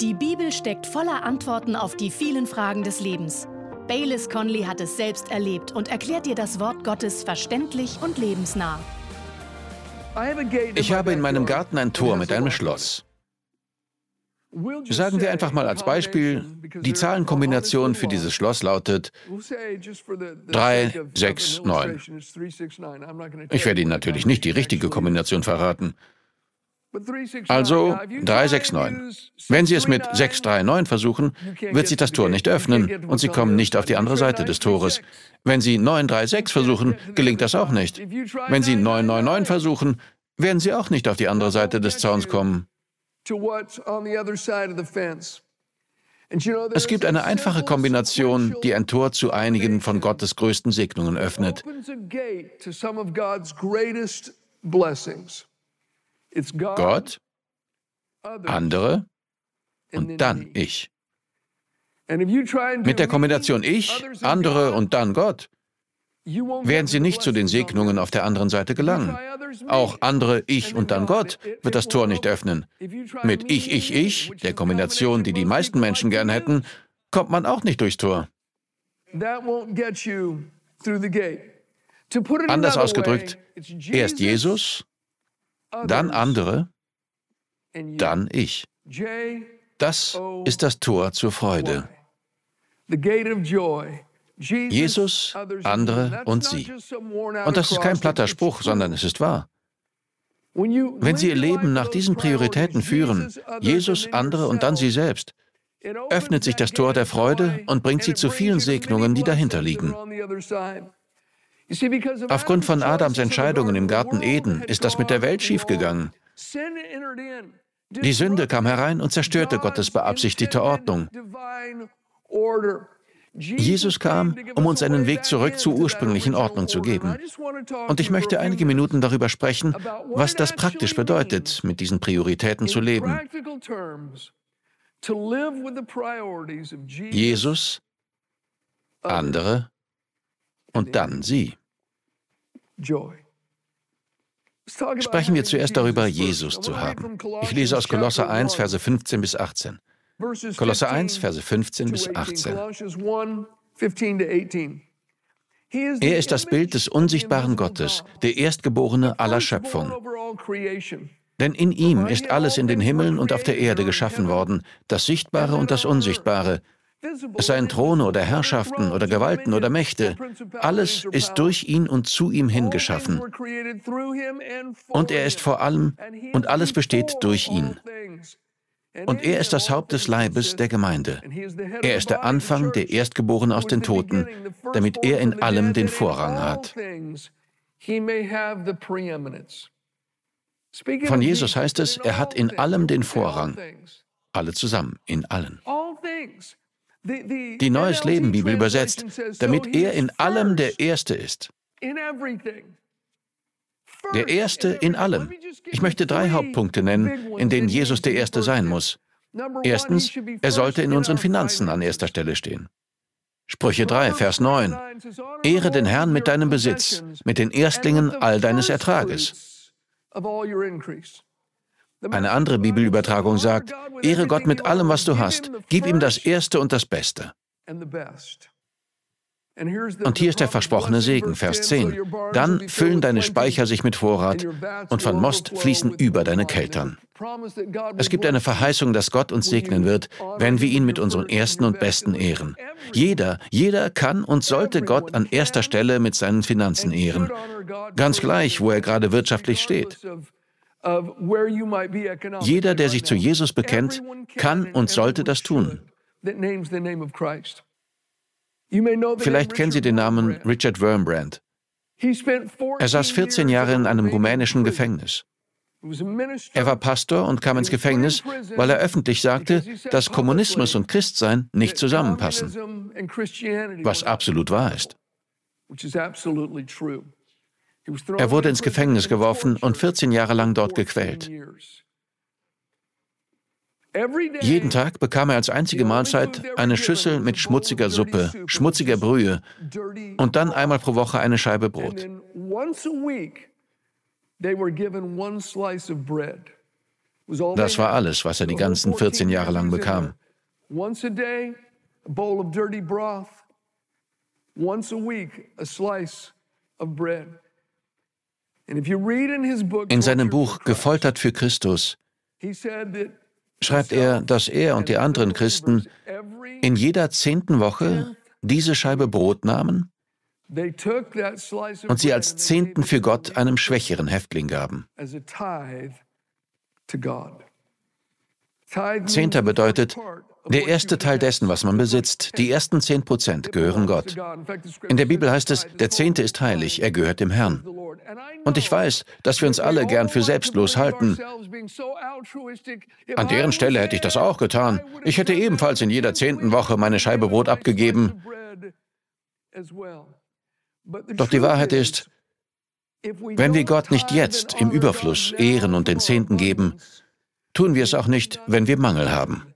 Die Bibel steckt voller Antworten auf die vielen Fragen des Lebens. Baylis Conley hat es selbst erlebt und erklärt dir das Wort Gottes verständlich und lebensnah. Ich habe in meinem Garten ein Tor mit einem Schloss. Sagen wir einfach mal als Beispiel, die Zahlenkombination für dieses Schloss lautet 3, 6, 9. Ich werde Ihnen natürlich nicht die richtige Kombination verraten. Also 369. Wenn Sie es mit 639 versuchen, wird sich das Tor nicht öffnen und Sie kommen nicht auf die andere Seite des Tores. Wenn Sie 936 versuchen, gelingt das auch nicht. Wenn Sie 999 versuchen, werden Sie auch nicht auf die andere Seite des Zauns kommen. Es gibt eine einfache Kombination, die ein Tor zu einigen von Gottes größten Segnungen öffnet. Gott, andere und dann ich. Mit der Kombination ich, andere und dann Gott werden sie nicht zu den Segnungen auf der anderen Seite gelangen. Auch andere Ich und dann Gott wird das Tor nicht öffnen. Mit Ich, Ich, Ich, der Kombination, die die meisten Menschen gern hätten, kommt man auch nicht durchs Tor. Anders ausgedrückt, erst Jesus, dann andere, dann ich. Das ist das Tor zur Freude. Jesus, andere und sie. Und das ist kein platter Spruch, sondern es ist wahr. Wenn Sie Ihr Leben nach diesen Prioritäten führen, Jesus, andere und dann Sie selbst, öffnet sich das Tor der Freude und bringt Sie zu vielen Segnungen, die dahinter liegen. Aufgrund von Adams Entscheidungen im Garten Eden ist das mit der Welt schiefgegangen. Die Sünde kam herein und zerstörte Gottes beabsichtigte Ordnung. Jesus kam, um uns einen Weg zurück zur ursprünglichen Ordnung zu geben. Und ich möchte einige Minuten darüber sprechen, was das praktisch bedeutet, mit diesen Prioritäten zu leben. Jesus, andere und dann Sie. Sprechen wir zuerst darüber, Jesus zu haben. Ich lese aus Kolosser 1, Verse 15 bis 18. Kolosser 1, Verse 15 bis 18. Er ist das Bild des unsichtbaren Gottes, der Erstgeborene aller Schöpfung. Denn in ihm ist alles in den Himmeln und auf der Erde geschaffen worden, das Sichtbare und das Unsichtbare, seien Throne oder Herrschaften oder Gewalten oder Mächte, alles ist durch ihn und zu ihm hingeschaffen. Und er ist vor allem und alles besteht durch ihn. Und er ist das Haupt des Leibes der Gemeinde. Er ist der Anfang, der Erstgeborene aus den Toten, damit er in allem den Vorrang hat. Von Jesus heißt es, er hat in allem den Vorrang. Alle zusammen, in allen. Die Neues Leben Bibel übersetzt, damit er in allem der Erste ist. Der Erste in allem. Ich möchte drei Hauptpunkte nennen, in denen Jesus der Erste sein muss. Erstens, er sollte in unseren Finanzen an erster Stelle stehen. Sprüche 3, Vers 9. Ehre den Herrn mit deinem Besitz, mit den Erstlingen all deines Ertrages. Eine andere Bibelübertragung sagt, Ehre Gott mit allem, was du hast, gib ihm das Erste und das Beste. Und hier ist der versprochene Segen, Vers 10. Dann füllen deine Speicher sich mit Vorrat und von Most fließen über deine Keltern. Es gibt eine Verheißung, dass Gott uns segnen wird, wenn wir ihn mit unseren Ersten und Besten ehren. Jeder, jeder kann und sollte Gott an erster Stelle mit seinen Finanzen ehren. Ganz gleich, wo er gerade wirtschaftlich steht. Jeder, der sich zu Jesus bekennt, kann und sollte das tun. Vielleicht kennen Sie den Namen Richard Wormbrand. Er saß 14 Jahre in einem rumänischen Gefängnis. Er war Pastor und kam ins Gefängnis, weil er öffentlich sagte, dass Kommunismus und Christsein nicht zusammenpassen, was absolut wahr ist. Er wurde ins Gefängnis geworfen und 14 Jahre lang dort gequält. Jeden Tag bekam er als einzige Mahlzeit eine Schüssel mit schmutziger Suppe, schmutziger Brühe und dann einmal pro Woche eine Scheibe Brot. Das war alles, was er die ganzen 14 Jahre lang bekam. Once a week, a slice of bread. In seinem Buch Gefoltert für Christus schreibt er, dass er und die anderen Christen in jeder zehnten Woche diese Scheibe Brot nahmen und sie als Zehnten für Gott einem schwächeren Häftling gaben. Zehnter bedeutet, der erste Teil dessen, was man besitzt, die ersten zehn Prozent gehören Gott. In der Bibel heißt es, der Zehnte ist heilig, er gehört dem Herrn. Und ich weiß, dass wir uns alle gern für selbstlos halten. An deren Stelle hätte ich das auch getan. Ich hätte ebenfalls in jeder zehnten Woche meine Scheibe Brot abgegeben. Doch die Wahrheit ist, wenn wir Gott nicht jetzt im Überfluss ehren und den Zehnten geben, tun wir es auch nicht, wenn wir Mangel haben.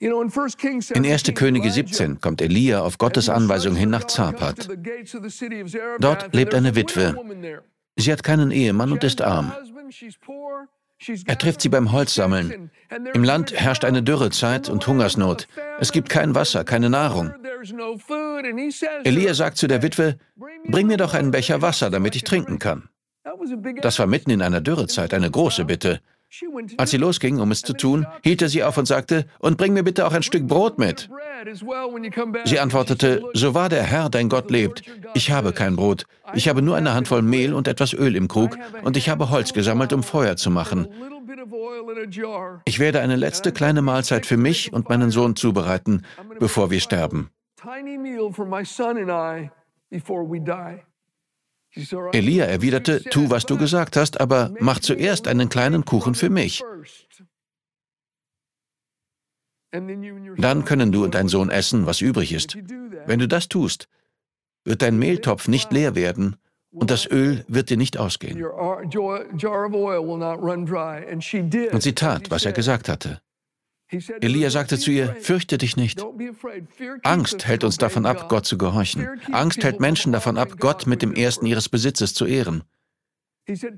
In 1. Könige 17 kommt Elia auf Gottes Anweisung hin nach Zapat. Dort lebt eine Witwe. Sie hat keinen Ehemann und ist arm. Er trifft sie beim Holzsammeln. Im Land herrscht eine Dürrezeit und Hungersnot. Es gibt kein Wasser, keine Nahrung. Elia sagt zu der Witwe, bring mir doch einen Becher Wasser, damit ich trinken kann. Das war mitten in einer Dürrezeit eine große Bitte. Als sie losging, um es zu tun, hielt er sie auf und sagte, und bring mir bitte auch ein Stück Brot mit. Sie antwortete, so wahr der Herr, dein Gott lebt, ich habe kein Brot, ich habe nur eine Handvoll Mehl und etwas Öl im Krug, und ich habe Holz gesammelt, um Feuer zu machen. Ich werde eine letzte kleine Mahlzeit für mich und meinen Sohn zubereiten, bevor wir sterben. Elia erwiderte, tu, was du gesagt hast, aber mach zuerst einen kleinen Kuchen für mich. Dann können du und dein Sohn essen, was übrig ist. Wenn du das tust, wird dein Mehltopf nicht leer werden und das Öl wird dir nicht ausgehen. Und sie tat, was er gesagt hatte. Elia sagte zu ihr, fürchte dich nicht. Angst hält uns davon ab, Gott zu gehorchen. Angst hält Menschen davon ab, Gott mit dem ersten ihres Besitzes zu ehren.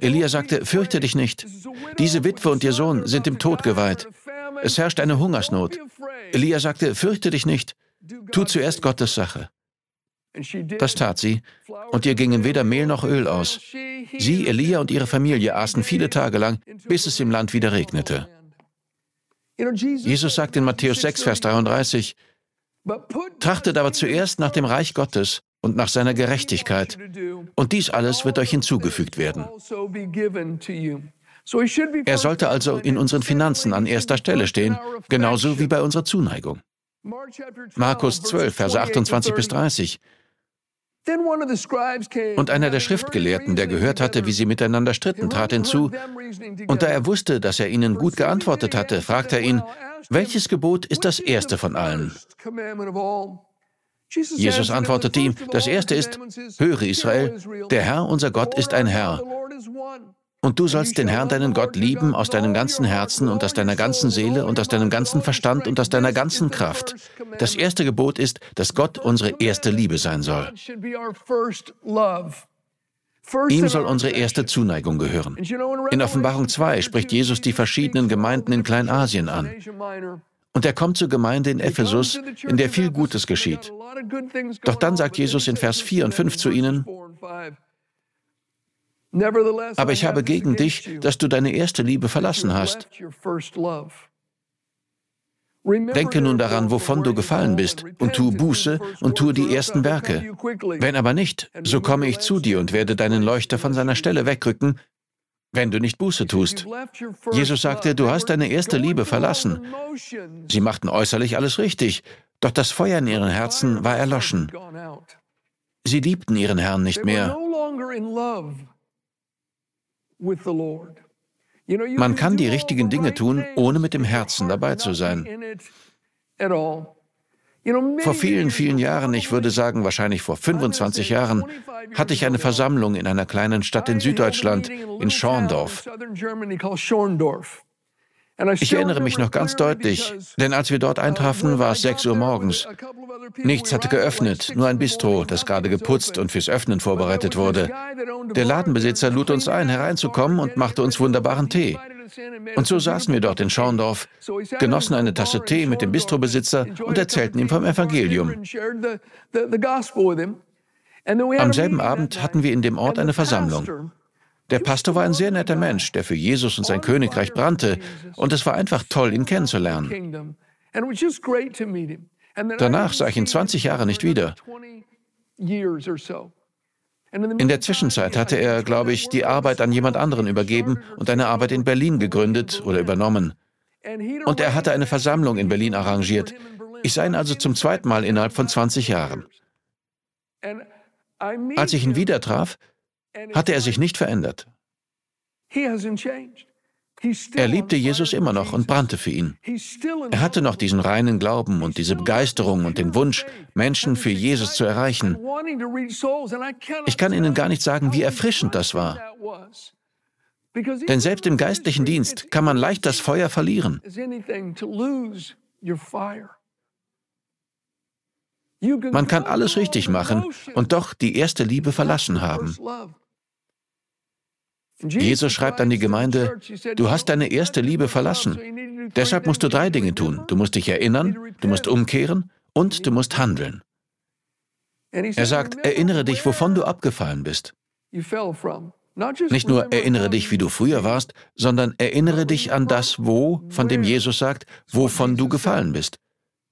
Elia sagte, fürchte dich nicht. Diese Witwe und ihr Sohn sind dem Tod geweiht. Es herrscht eine Hungersnot. Elia sagte, fürchte dich nicht. Tu zuerst Gottes Sache. Das tat sie, und ihr gingen weder Mehl noch Öl aus. Sie, Elia und ihre Familie aßen viele Tage lang, bis es im Land wieder regnete. Jesus sagt in Matthäus 6, Vers 33, Trachtet aber zuerst nach dem Reich Gottes und nach seiner Gerechtigkeit, und dies alles wird euch hinzugefügt werden. Er sollte also in unseren Finanzen an erster Stelle stehen, genauso wie bei unserer Zuneigung. Markus 12, Verse 28 bis 30. Und einer der Schriftgelehrten, der gehört hatte, wie sie miteinander stritten, trat hinzu. Und da er wusste, dass er ihnen gut geantwortet hatte, fragte er ihn, welches Gebot ist das erste von allen? Jesus antwortete ihm, das erste ist, höre Israel, der Herr, unser Gott, ist ein Herr. Und du sollst den Herrn, deinen Gott, lieben aus deinem ganzen Herzen und aus deiner ganzen Seele und aus deinem ganzen Verstand und aus deiner ganzen Kraft. Das erste Gebot ist, dass Gott unsere erste Liebe sein soll. Ihm soll unsere erste Zuneigung gehören. In Offenbarung 2 spricht Jesus die verschiedenen Gemeinden in Kleinasien an. Und er kommt zur Gemeinde in Ephesus, in der viel Gutes geschieht. Doch dann sagt Jesus in Vers 4 und 5 zu ihnen, aber ich habe gegen dich, dass du deine erste Liebe verlassen hast. Denke nun daran, wovon du gefallen bist, und tu Buße und tue die ersten Werke. Wenn aber nicht, so komme ich zu dir und werde deinen Leuchter von seiner Stelle wegrücken, wenn du nicht Buße tust. Jesus sagte, du hast deine erste Liebe verlassen. Sie machten äußerlich alles richtig, doch das Feuer in ihren Herzen war erloschen. Sie liebten ihren Herrn nicht mehr. Man kann die richtigen Dinge tun, ohne mit dem Herzen dabei zu sein. Vor vielen, vielen Jahren, ich würde sagen wahrscheinlich vor 25 Jahren, hatte ich eine Versammlung in einer kleinen Stadt in Süddeutschland, in Schorndorf. Ich erinnere mich noch ganz deutlich, denn als wir dort eintrafen, war es 6 Uhr morgens. Nichts hatte geöffnet, nur ein Bistro, das gerade geputzt und fürs Öffnen vorbereitet wurde. Der Ladenbesitzer lud uns ein, hereinzukommen und machte uns wunderbaren Tee. Und so saßen wir dort in Schorndorf, genossen eine Tasse Tee mit dem Bistrobesitzer und erzählten ihm vom Evangelium. Am selben Abend hatten wir in dem Ort eine Versammlung. Der Pastor war ein sehr netter Mensch, der für Jesus und sein Königreich brannte, und es war einfach toll, ihn kennenzulernen. Danach sah ich ihn 20 Jahre nicht wieder. In der Zwischenzeit hatte er, glaube ich, die Arbeit an jemand anderen übergeben und eine Arbeit in Berlin gegründet oder übernommen. Und er hatte eine Versammlung in Berlin arrangiert. Ich sah ihn also zum zweiten Mal innerhalb von 20 Jahren. Als ich ihn wieder traf, hatte er sich nicht verändert. Er liebte Jesus immer noch und brannte für ihn. Er hatte noch diesen reinen Glauben und diese Begeisterung und den Wunsch, Menschen für Jesus zu erreichen. Ich kann Ihnen gar nicht sagen, wie erfrischend das war. Denn selbst im geistlichen Dienst kann man leicht das Feuer verlieren. Man kann alles richtig machen und doch die erste Liebe verlassen haben. Jesus schreibt an die Gemeinde, du hast deine erste Liebe verlassen. Deshalb musst du drei Dinge tun. Du musst dich erinnern, du musst umkehren und du musst handeln. Er sagt, erinnere dich, wovon du abgefallen bist. Nicht nur erinnere dich, wie du früher warst, sondern erinnere dich an das Wo, von dem Jesus sagt, wovon du gefallen bist.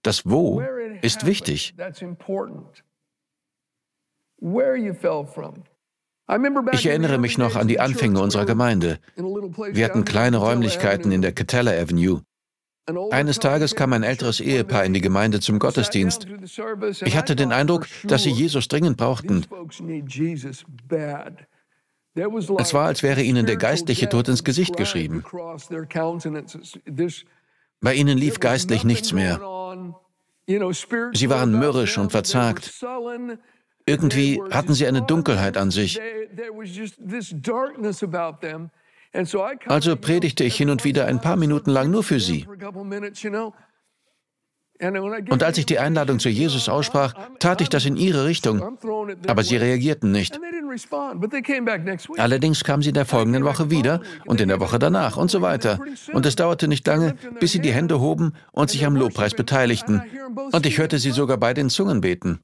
Das Wo ist wichtig. Ich erinnere mich noch an die Anfänge unserer Gemeinde. Wir hatten kleine Räumlichkeiten in der Catella Avenue. Eines Tages kam ein älteres Ehepaar in die Gemeinde zum Gottesdienst. Ich hatte den Eindruck, dass sie Jesus dringend brauchten. Es war, als wäre ihnen der geistliche Tod ins Gesicht geschrieben. Bei ihnen lief geistlich nichts mehr. Sie waren mürrisch und verzagt. Irgendwie hatten sie eine Dunkelheit an sich. Also predigte ich hin und wieder ein paar Minuten lang nur für sie. Und als ich die Einladung zu Jesus aussprach, tat ich das in ihre Richtung. Aber sie reagierten nicht. Allerdings kamen sie in der folgenden Woche wieder und in der Woche danach und so weiter. Und es dauerte nicht lange, bis sie die Hände hoben und sich am Lobpreis beteiligten. Und ich hörte sie sogar bei den Zungen beten.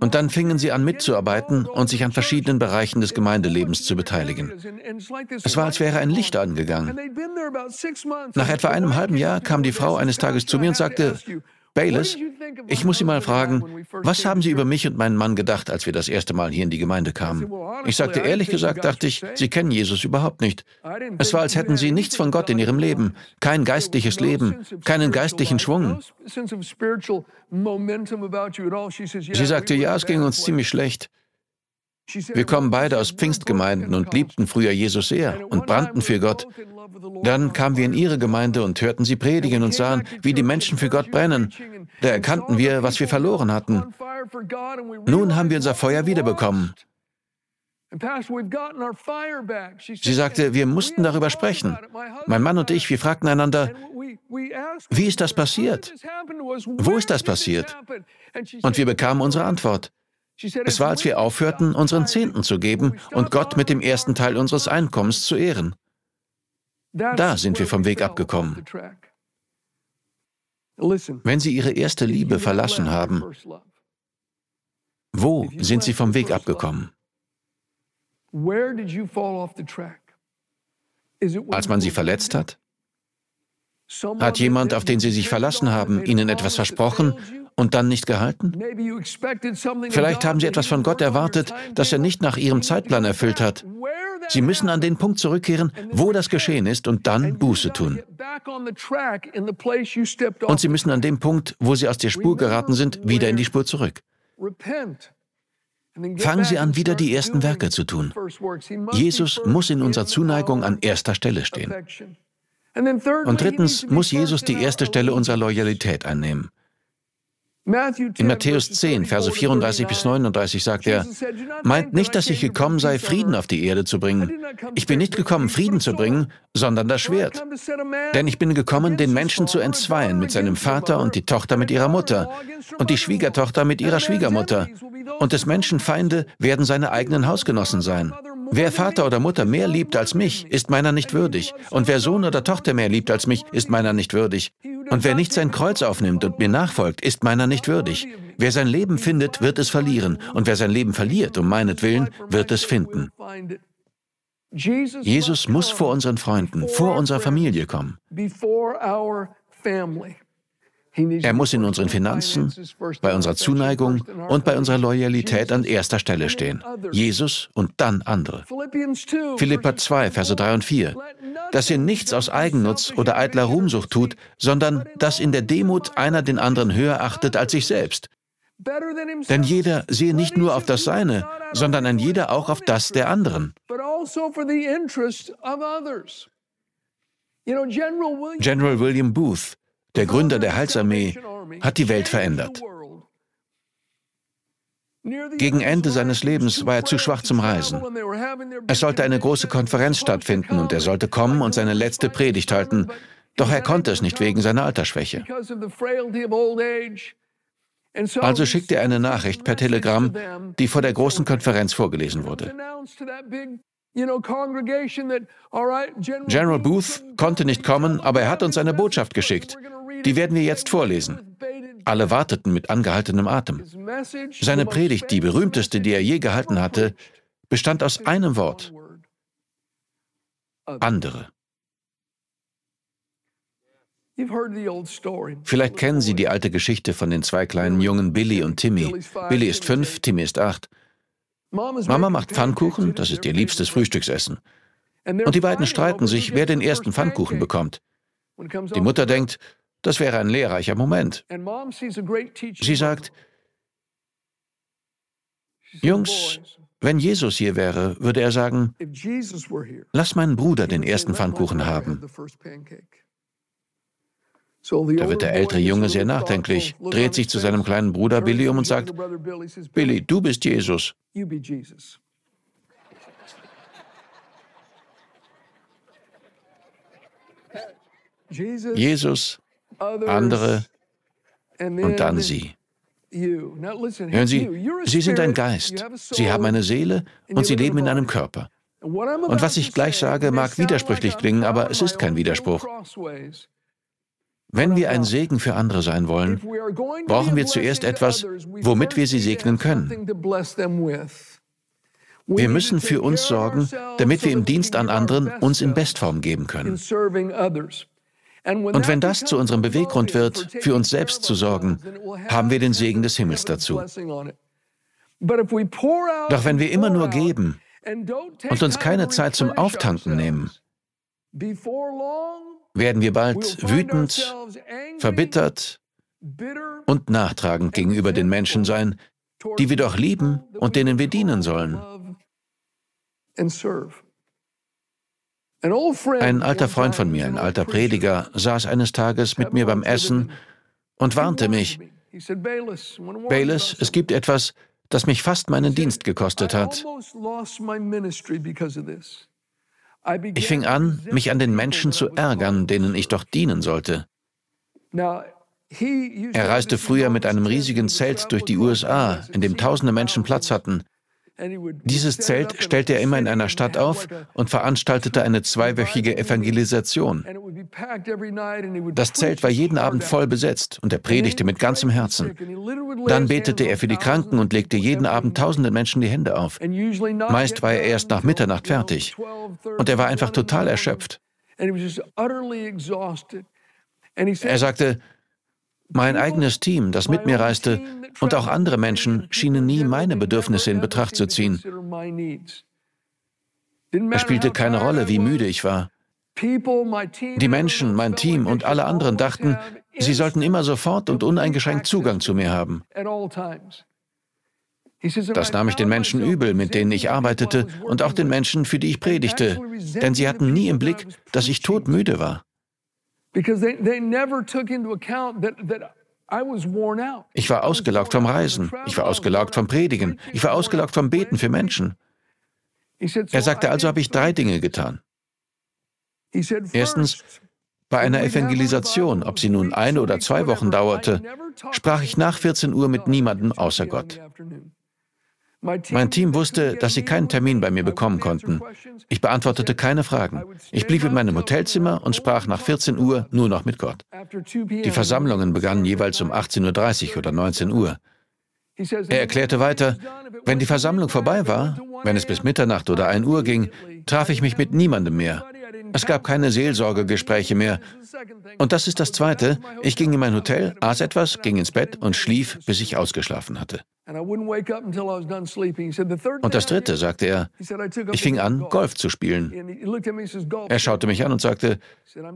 Und dann fingen sie an mitzuarbeiten und sich an verschiedenen Bereichen des Gemeindelebens zu beteiligen. Es war, als wäre ein Licht angegangen. Nach etwa einem halben Jahr kam die Frau eines Tages zu mir und sagte, Bayless, ich muss Sie mal fragen, was haben Sie über mich und meinen Mann gedacht, als wir das erste Mal hier in die Gemeinde kamen? Ich sagte, ehrlich gesagt, dachte ich, Sie kennen Jesus überhaupt nicht. Es war, als hätten Sie nichts von Gott in Ihrem Leben, kein geistliches Leben, keinen geistlichen Schwung. Sie sagte, ja, es ging uns ziemlich schlecht. Wir kommen beide aus Pfingstgemeinden und liebten früher Jesus sehr und brannten für Gott. Dann kamen wir in ihre Gemeinde und hörten sie predigen und sahen, wie die Menschen für Gott brennen. Da erkannten wir, was wir verloren hatten. Nun haben wir unser Feuer wiederbekommen. Sie sagte, wir mussten darüber sprechen. Mein Mann und ich, wir fragten einander, wie ist das passiert? Wo ist das passiert? Und wir bekamen unsere Antwort. Es war, als wir aufhörten, unseren Zehnten zu geben und Gott mit dem ersten Teil unseres Einkommens zu ehren. Da sind wir vom Weg abgekommen. Wenn Sie Ihre erste Liebe verlassen haben, wo sind Sie vom Weg abgekommen? Als man Sie verletzt hat? Hat jemand, auf den Sie sich verlassen haben, Ihnen etwas versprochen und dann nicht gehalten? Vielleicht haben Sie etwas von Gott erwartet, das er nicht nach Ihrem Zeitplan erfüllt hat. Sie müssen an den Punkt zurückkehren, wo das geschehen ist, und dann Buße tun. Und Sie müssen an dem Punkt, wo Sie aus der Spur geraten sind, wieder in die Spur zurück. Fangen Sie an, wieder die ersten Werke zu tun. Jesus muss in unserer Zuneigung an erster Stelle stehen. Und drittens muss Jesus die erste Stelle unserer Loyalität einnehmen. In Matthäus 10, Verse 34 bis 39 sagt er, meint nicht, dass ich gekommen sei, Frieden auf die Erde zu bringen. Ich bin nicht gekommen, Frieden zu bringen, sondern das Schwert. Denn ich bin gekommen, den Menschen zu entzweien mit seinem Vater und die Tochter mit ihrer Mutter und die Schwiegertochter mit ihrer Schwiegermutter. Und des Menschen Feinde werden seine eigenen Hausgenossen sein. Wer Vater oder Mutter mehr liebt als mich, ist meiner nicht würdig. Und wer Sohn oder Tochter mehr liebt als mich, ist meiner nicht würdig. Und wer nicht sein Kreuz aufnimmt und mir nachfolgt, ist meiner nicht würdig. Wer sein Leben findet, wird es verlieren. Und wer sein Leben verliert, um meinetwillen, wird es finden. Jesus muss vor unseren Freunden, vor unserer Familie kommen. Er muss in unseren Finanzen, bei unserer Zuneigung und bei unserer Loyalität an erster Stelle stehen. Jesus und dann andere. Philippa 2, Verse 3 und 4. Dass ihr nichts aus Eigennutz oder eitler Ruhmsucht tut, sondern dass in der Demut einer den anderen höher achtet als sich selbst. Denn jeder sehe nicht nur auf das Seine, sondern ein jeder auch auf das der anderen. General William Booth der Gründer der Heilsarmee, hat die Welt verändert. Gegen Ende seines Lebens war er zu schwach zum Reisen. Es sollte eine große Konferenz stattfinden und er sollte kommen und seine letzte Predigt halten, doch er konnte es nicht wegen seiner Altersschwäche. Also schickte er eine Nachricht per Telegramm, die vor der großen Konferenz vorgelesen wurde. General Booth konnte nicht kommen, aber er hat uns eine Botschaft geschickt. Die werden wir jetzt vorlesen. Alle warteten mit angehaltenem Atem. Seine Predigt, die berühmteste, die er je gehalten hatte, bestand aus einem Wort. Andere. Vielleicht kennen Sie die alte Geschichte von den zwei kleinen Jungen Billy und Timmy. Billy ist fünf, Timmy ist acht. Mama macht Pfannkuchen, das ist ihr liebstes Frühstücksessen. Und die beiden streiten sich, wer den ersten Pfannkuchen bekommt. Die Mutter denkt, das wäre ein lehrreicher Moment. Sie sagt, Jungs, wenn Jesus hier wäre, würde er sagen, lass meinen Bruder den ersten Pfannkuchen haben. Da wird der ältere Junge sehr nachdenklich, dreht sich zu seinem kleinen Bruder Billy um und sagt, Billy, du bist Jesus. Jesus andere und dann Sie. Hören Sie, Sie sind ein Geist, Sie haben eine Seele und Sie leben in einem Körper. Und was ich gleich sage, mag widersprüchlich klingen, aber es ist kein Widerspruch. Wenn wir ein Segen für andere sein wollen, brauchen wir zuerst etwas, womit wir sie segnen können. Wir müssen für uns sorgen, damit wir im Dienst an anderen uns in Bestform geben können. Und wenn das zu unserem Beweggrund wird, für uns selbst zu sorgen, haben wir den Segen des Himmels dazu. Doch wenn wir immer nur geben und uns keine Zeit zum Auftanken nehmen, werden wir bald wütend, verbittert und nachtragend gegenüber den Menschen sein, die wir doch lieben und denen wir dienen sollen. Ein alter Freund von mir, ein alter Prediger, saß eines Tages mit mir beim Essen und warnte mich. Bayless, es gibt etwas, das mich fast meinen Dienst gekostet hat. Ich fing an, mich an den Menschen zu ärgern, denen ich doch dienen sollte. Er reiste früher mit einem riesigen Zelt durch die USA, in dem tausende Menschen Platz hatten. Dieses Zelt stellte er immer in einer Stadt auf und veranstaltete eine zweiwöchige Evangelisation. Das Zelt war jeden Abend voll besetzt und er predigte mit ganzem Herzen. Dann betete er für die Kranken und legte jeden Abend tausenden Menschen die Hände auf. Meist war er erst nach Mitternacht fertig und er war einfach total erschöpft. Er sagte, mein eigenes Team, das mit mir reiste, und auch andere Menschen schienen nie meine Bedürfnisse in Betracht zu ziehen. Es spielte keine Rolle, wie müde ich war. Die Menschen, mein Team und alle anderen dachten, sie sollten immer sofort und uneingeschränkt Zugang zu mir haben. Das nahm ich den Menschen übel, mit denen ich arbeitete, und auch den Menschen, für die ich predigte, denn sie hatten nie im Blick, dass ich todmüde war. Ich war ausgelaugt vom Reisen. Ich war ausgelaugt vom Predigen. Ich war ausgelaugt vom Beten für Menschen. Er sagte, also habe ich drei Dinge getan. Erstens, bei einer Evangelisation, ob sie nun eine oder zwei Wochen dauerte, sprach ich nach 14 Uhr mit niemandem außer Gott. Mein Team wusste, dass sie keinen Termin bei mir bekommen konnten. Ich beantwortete keine Fragen. Ich blieb in meinem Hotelzimmer und sprach nach 14 Uhr nur noch mit Gott. Die Versammlungen begannen jeweils um 18.30 Uhr oder 19 Uhr. Er erklärte weiter, wenn die Versammlung vorbei war, wenn es bis Mitternacht oder 1 Uhr ging, traf ich mich mit niemandem mehr. Es gab keine Seelsorgegespräche mehr. Und das ist das Zweite. Ich ging in mein Hotel, aß etwas, ging ins Bett und schlief, bis ich ausgeschlafen hatte. Und das Dritte, sagte er, ich fing an, Golf zu spielen. Er schaute mich an und sagte,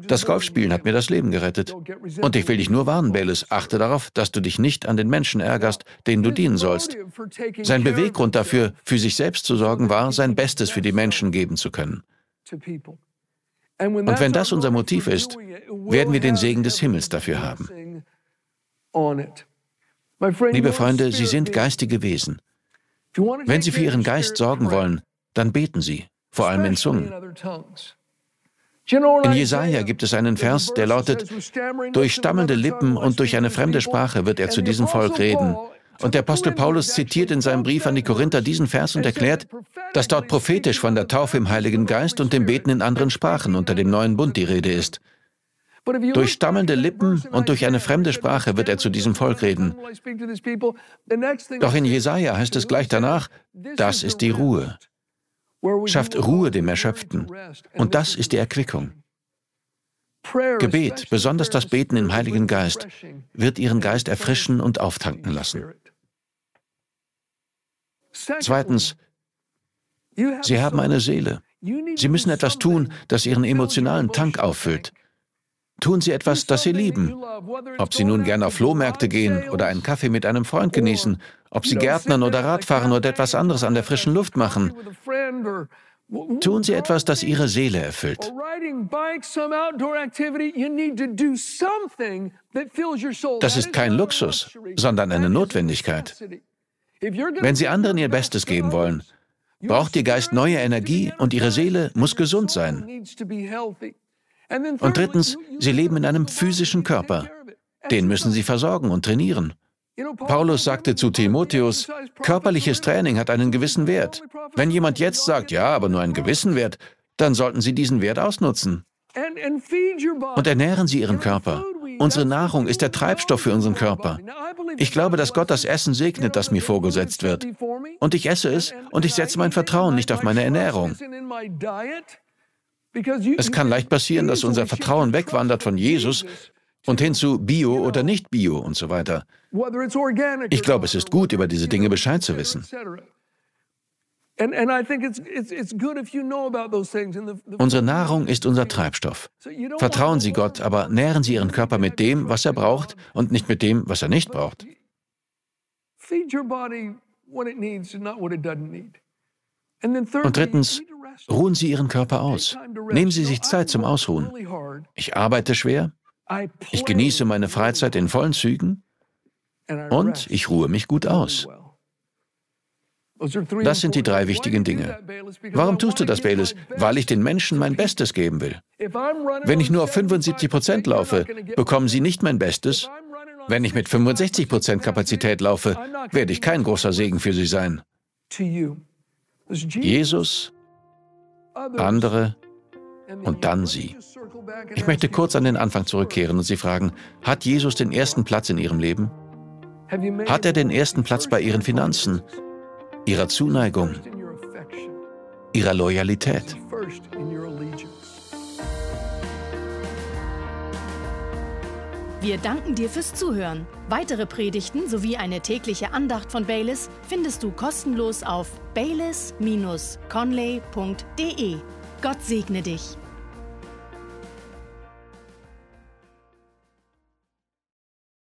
das Golfspielen hat mir das Leben gerettet. Und ich will dich nur warnen, Bayless, achte darauf, dass du dich nicht an den Menschen ärgerst, denen du dienen sollst. Sein Beweggrund dafür, für sich selbst zu sorgen, war, sein Bestes für die Menschen geben zu können. Und wenn das unser Motiv ist, werden wir den Segen des Himmels dafür haben. Liebe Freunde, Sie sind geistige Wesen. Wenn Sie für Ihren Geist sorgen wollen, dann beten Sie, vor allem in Zungen. In Jesaja gibt es einen Vers, der lautet: Durch stammelnde Lippen und durch eine fremde Sprache wird er zu diesem Volk reden. Und der Apostel Paulus zitiert in seinem Brief an die Korinther diesen Vers und erklärt, dass dort prophetisch von der Taufe im Heiligen Geist und dem Beten in anderen Sprachen unter dem neuen Bund die Rede ist. Durch stammelnde Lippen und durch eine fremde Sprache wird er zu diesem Volk reden. Doch in Jesaja heißt es gleich danach, das ist die Ruhe. Schafft Ruhe dem Erschöpften. Und das ist die Erquickung. Gebet, besonders das Beten im Heiligen Geist, wird Ihren Geist erfrischen und auftanken lassen. Zweitens, Sie haben eine Seele. Sie müssen etwas tun, das Ihren emotionalen Tank auffüllt. Tun Sie etwas, das Sie lieben. Ob Sie nun gerne auf Flohmärkte gehen oder einen Kaffee mit einem Freund genießen, ob Sie Gärtnern oder Radfahren oder etwas anderes an der frischen Luft machen. Tun Sie etwas, das Ihre Seele erfüllt. Das ist kein Luxus, sondern eine Notwendigkeit. Wenn Sie anderen Ihr Bestes geben wollen, braucht Ihr Geist neue Energie und Ihre Seele muss gesund sein. Und drittens, Sie leben in einem physischen Körper. Den müssen Sie versorgen und trainieren. Paulus sagte zu Timotheus, körperliches Training hat einen gewissen Wert. Wenn jemand jetzt sagt, ja, aber nur einen gewissen Wert, dann sollten Sie diesen Wert ausnutzen. Und ernähren Sie Ihren Körper. Unsere Nahrung ist der Treibstoff für unseren Körper. Ich glaube, dass Gott das Essen segnet, das mir vorgesetzt wird. Und ich esse es und ich setze mein Vertrauen nicht auf meine Ernährung. Es kann leicht passieren, dass unser Vertrauen wegwandert von Jesus und hin zu Bio oder nicht Bio und so weiter. Ich glaube, es ist gut, über diese Dinge Bescheid zu wissen. Unsere Nahrung ist unser Treibstoff. Vertrauen Sie Gott, aber nähren Sie Ihren Körper mit dem, was er braucht und nicht mit dem, was er nicht braucht. Und drittens, ruhen Sie Ihren Körper aus. Nehmen Sie sich Zeit zum Ausruhen. Ich arbeite schwer, ich genieße meine Freizeit in vollen Zügen und ich ruhe mich gut aus. Das sind die drei wichtigen Dinge. Warum tust du das, Bayless? Weil ich den Menschen mein Bestes geben will. Wenn ich nur auf 75 Prozent laufe, bekommen sie nicht mein Bestes. Wenn ich mit 65 Prozent Kapazität laufe, werde ich kein großer Segen für sie sein. Jesus, andere und dann sie. Ich möchte kurz an den Anfang zurückkehren und Sie fragen, hat Jesus den ersten Platz in Ihrem Leben? Hat er den ersten Platz bei Ihren Finanzen, Ihrer Zuneigung, Ihrer Loyalität? Wir danken dir fürs Zuhören. Weitere Predigten sowie eine tägliche Andacht von Baylis findest du kostenlos auf baylis-conley.de. Gott segne dich.